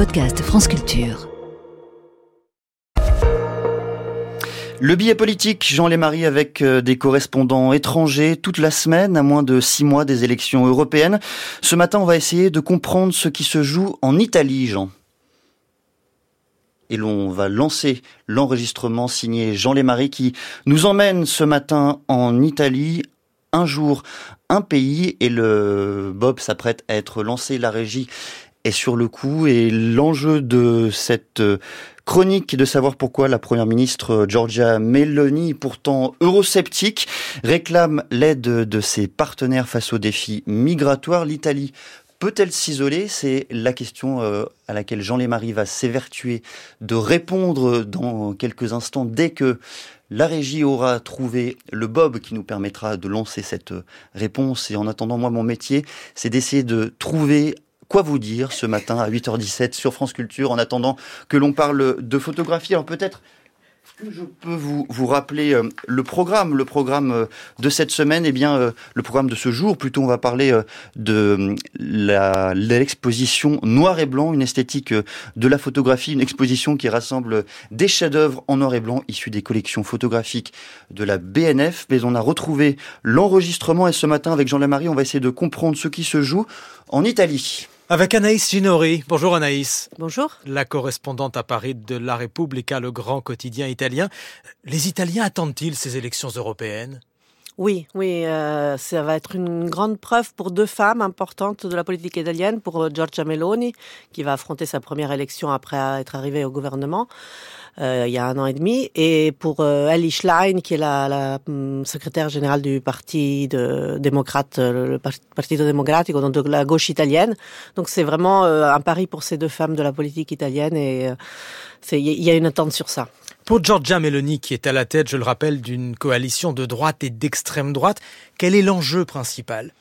podcast France Culture. Le billet politique, Jean Lémarie avec euh, des correspondants étrangers toute la semaine, à moins de six mois des élections européennes. Ce matin, on va essayer de comprendre ce qui se joue en Italie, Jean. Et l'on va lancer l'enregistrement signé Jean Lémarie qui nous emmène ce matin en Italie. Un jour, un pays et le Bob s'apprête à être lancé. La régie est sur le coup et l'enjeu de cette Chronique de savoir pourquoi la première ministre Giorgia Meloni, pourtant eurosceptique, réclame l'aide de ses partenaires face aux défis migratoires. L'Italie peut-elle s'isoler? C'est la question euh, à laquelle Jean Lémarie va s'évertuer de répondre dans quelques instants dès que la régie aura trouvé le bob qui nous permettra de lancer cette réponse. Et en attendant, moi, mon métier, c'est d'essayer de trouver quoi vous dire ce matin à 8h17 sur France Culture en attendant que l'on parle de photographie. Alors peut-être je peux vous, vous rappeler euh, le programme, le programme euh, de cette semaine, eh bien euh, le programme de ce jour. Plutôt, on va parler de l'exposition Noir et Blanc, une esthétique de la photographie, une exposition qui rassemble des chefs-d'œuvre en noir et blanc issus des collections photographiques de la BNF. Mais on a retrouvé l'enregistrement et ce matin, avec Jean Lamarie, on va essayer de comprendre ce qui se joue en Italie. Avec Anaïs Ginori. Bonjour Anaïs. Bonjour. La correspondante à Paris de La Repubblica, le grand quotidien italien. Les Italiens attendent-ils ces élections européennes? Oui, oui, euh, ça va être une grande preuve pour deux femmes importantes de la politique italienne, pour euh, Giorgia Meloni, qui va affronter sa première élection après être arrivée au gouvernement, euh, il y a un an et demi, et pour euh, Ellie Schlein, qui est la, la hum, secrétaire générale du Parti de, démocrate, euh, le Partito Democratico, donc de la gauche italienne. Donc c'est vraiment un pari pour ces deux femmes de la politique italienne, et il y a une attente sur ça. Pour Giorgia Meloni, qui est à la tête, je le rappelle, d'une coalition de droite et d'extrême droite, quel est l'enjeu principal?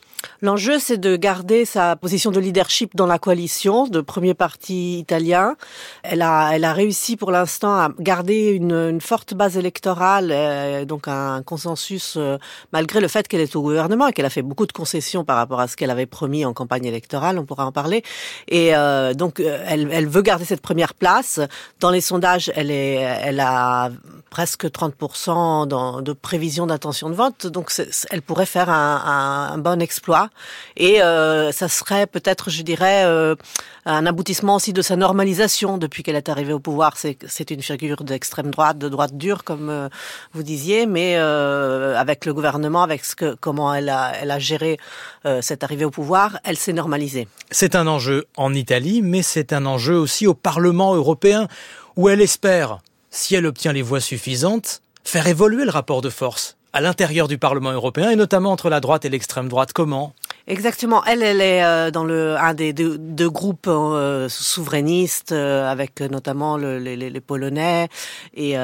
L'enjeu, c'est de garder sa position de leadership dans la coalition de premier parti italien. Elle a, elle a réussi pour l'instant à garder une, une, forte base électorale, euh, donc un consensus, euh, malgré le fait qu'elle est au gouvernement et qu'elle a fait beaucoup de concessions par rapport à ce qu'elle avait promis en campagne électorale. On pourra en parler. Et euh, donc, elle, elle, veut garder cette première place. Dans les sondages, elle est, elle a presque 30% dans, de prévision d'intention de vote. Donc, elle pourrait faire un, un bon exploit et euh, ça serait peut-être, je dirais, euh, un aboutissement aussi de sa normalisation depuis qu'elle est arrivée au pouvoir. C'est une figure d'extrême droite, de droite dure, comme euh, vous disiez, mais avec le gouvernement, avec ce que, comment elle a, elle a géré cette arrivée au pouvoir, elle s'est normalisée. C'est un enjeu en Italie, mais c'est un enjeu aussi au Parlement européen, où elle espère, si elle obtient les voix suffisantes, faire évoluer le rapport de force à l'intérieur du Parlement européen et notamment entre la droite et l'extrême droite. Comment? Exactement. Elle, elle est euh, dans le un des deux, deux groupes euh, souverainistes, euh, avec notamment le, les, les, Polonais et,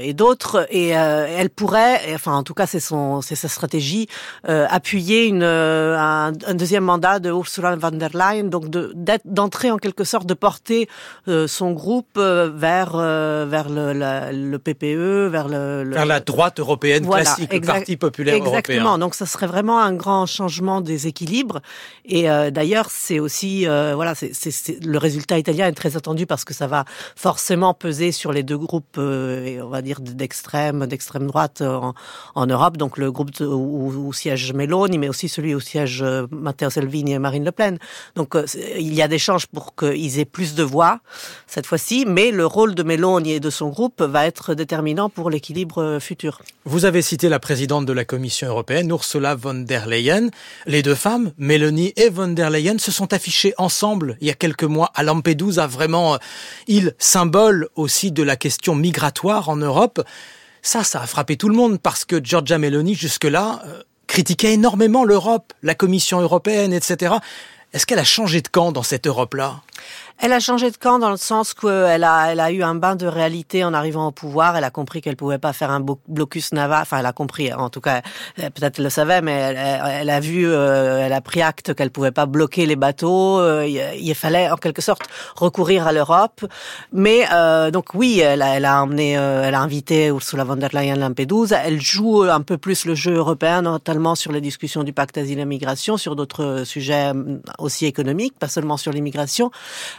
et d'autres. Et elle pourrait, enfin en tout cas c'est son c'est sa stratégie, appuyer une un, un, deuxième mandat de Ursula von der Leyen, donc de d'entrer en quelque sorte de porter son groupe vers vers le, le PPE, vers le, vers la droite européenne classique, le Parti populaire exactement. européen. Exactement. Donc ça serait vraiment un grand changement des équilibres libre. Et euh, d'ailleurs, c'est aussi euh, voilà, c'est, le résultat italien est très attendu parce que ça va forcément peser sur les deux groupes, euh, on va dire d'extrême, d'extrême droite en, Europe. Donc le groupe où, siège Meloni, mais aussi celui où siège Matteo Salvini et Marine Le Pen. Donc il y a des chances pour qu'ils aient plus de voix cette fois-ci, mais le rôle de Meloni et de son groupe va être déterminant pour l'équilibre futur. Vous avez cité la présidente de la Commission européenne, Ursula von der Leyen. Les deux femmes Mélanie et von der Leyen, se sont affichées ensemble il y a quelques mois à Lampedusa, vraiment euh, île symbole aussi de la question migratoire en Europe. Ça, ça a frappé tout le monde parce que Giorgia Meloni, jusque-là, euh, critiquait énormément l'Europe, la Commission européenne, etc. Est-ce qu'elle a changé de camp dans cette Europe-là? Elle a changé de camp dans le sens qu'elle a, elle a eu un bain de réalité en arrivant au pouvoir. Elle a compris qu'elle pouvait pas faire un blocus naval. Enfin, elle a compris. En tout cas, peut-être elle le savait, mais elle, a vu, euh, elle a pris acte qu'elle pouvait pas bloquer les bateaux. Euh, il, fallait en quelque sorte recourir à l'Europe. Mais euh, donc oui, elle a, elle a emmené, elle a invité Ursula von der Leyen Lampedusa. Elle joue un peu plus le jeu européen, notamment sur les discussions du pacte asile et migration, sur d'autres sujets aussi économique, pas seulement sur l'immigration.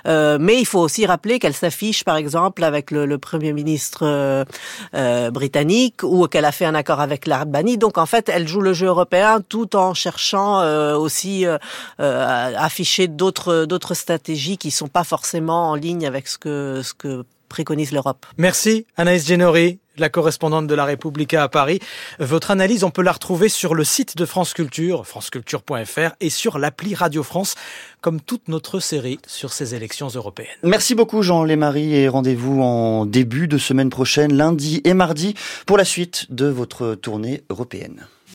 Euh, mais il faut aussi rappeler qu'elle s'affiche, par exemple, avec le, le Premier ministre euh, euh britannique ou qu'elle a fait un accord avec l'Albanie. Donc, en fait, elle joue le jeu européen tout en cherchant euh, aussi euh, à afficher d'autres d'autres stratégies qui sont pas forcément en ligne avec ce que ce que préconise l'Europe. Merci Anaïs Genori la correspondante de la Repubblica à Paris. Votre analyse, on peut la retrouver sur le site de France Culture, franceculture.fr et sur l'appli Radio France, comme toute notre série sur ces élections européennes. Merci beaucoup Jean Lémarie et rendez-vous en début de semaine prochaine, lundi et mardi, pour la suite de votre tournée européenne.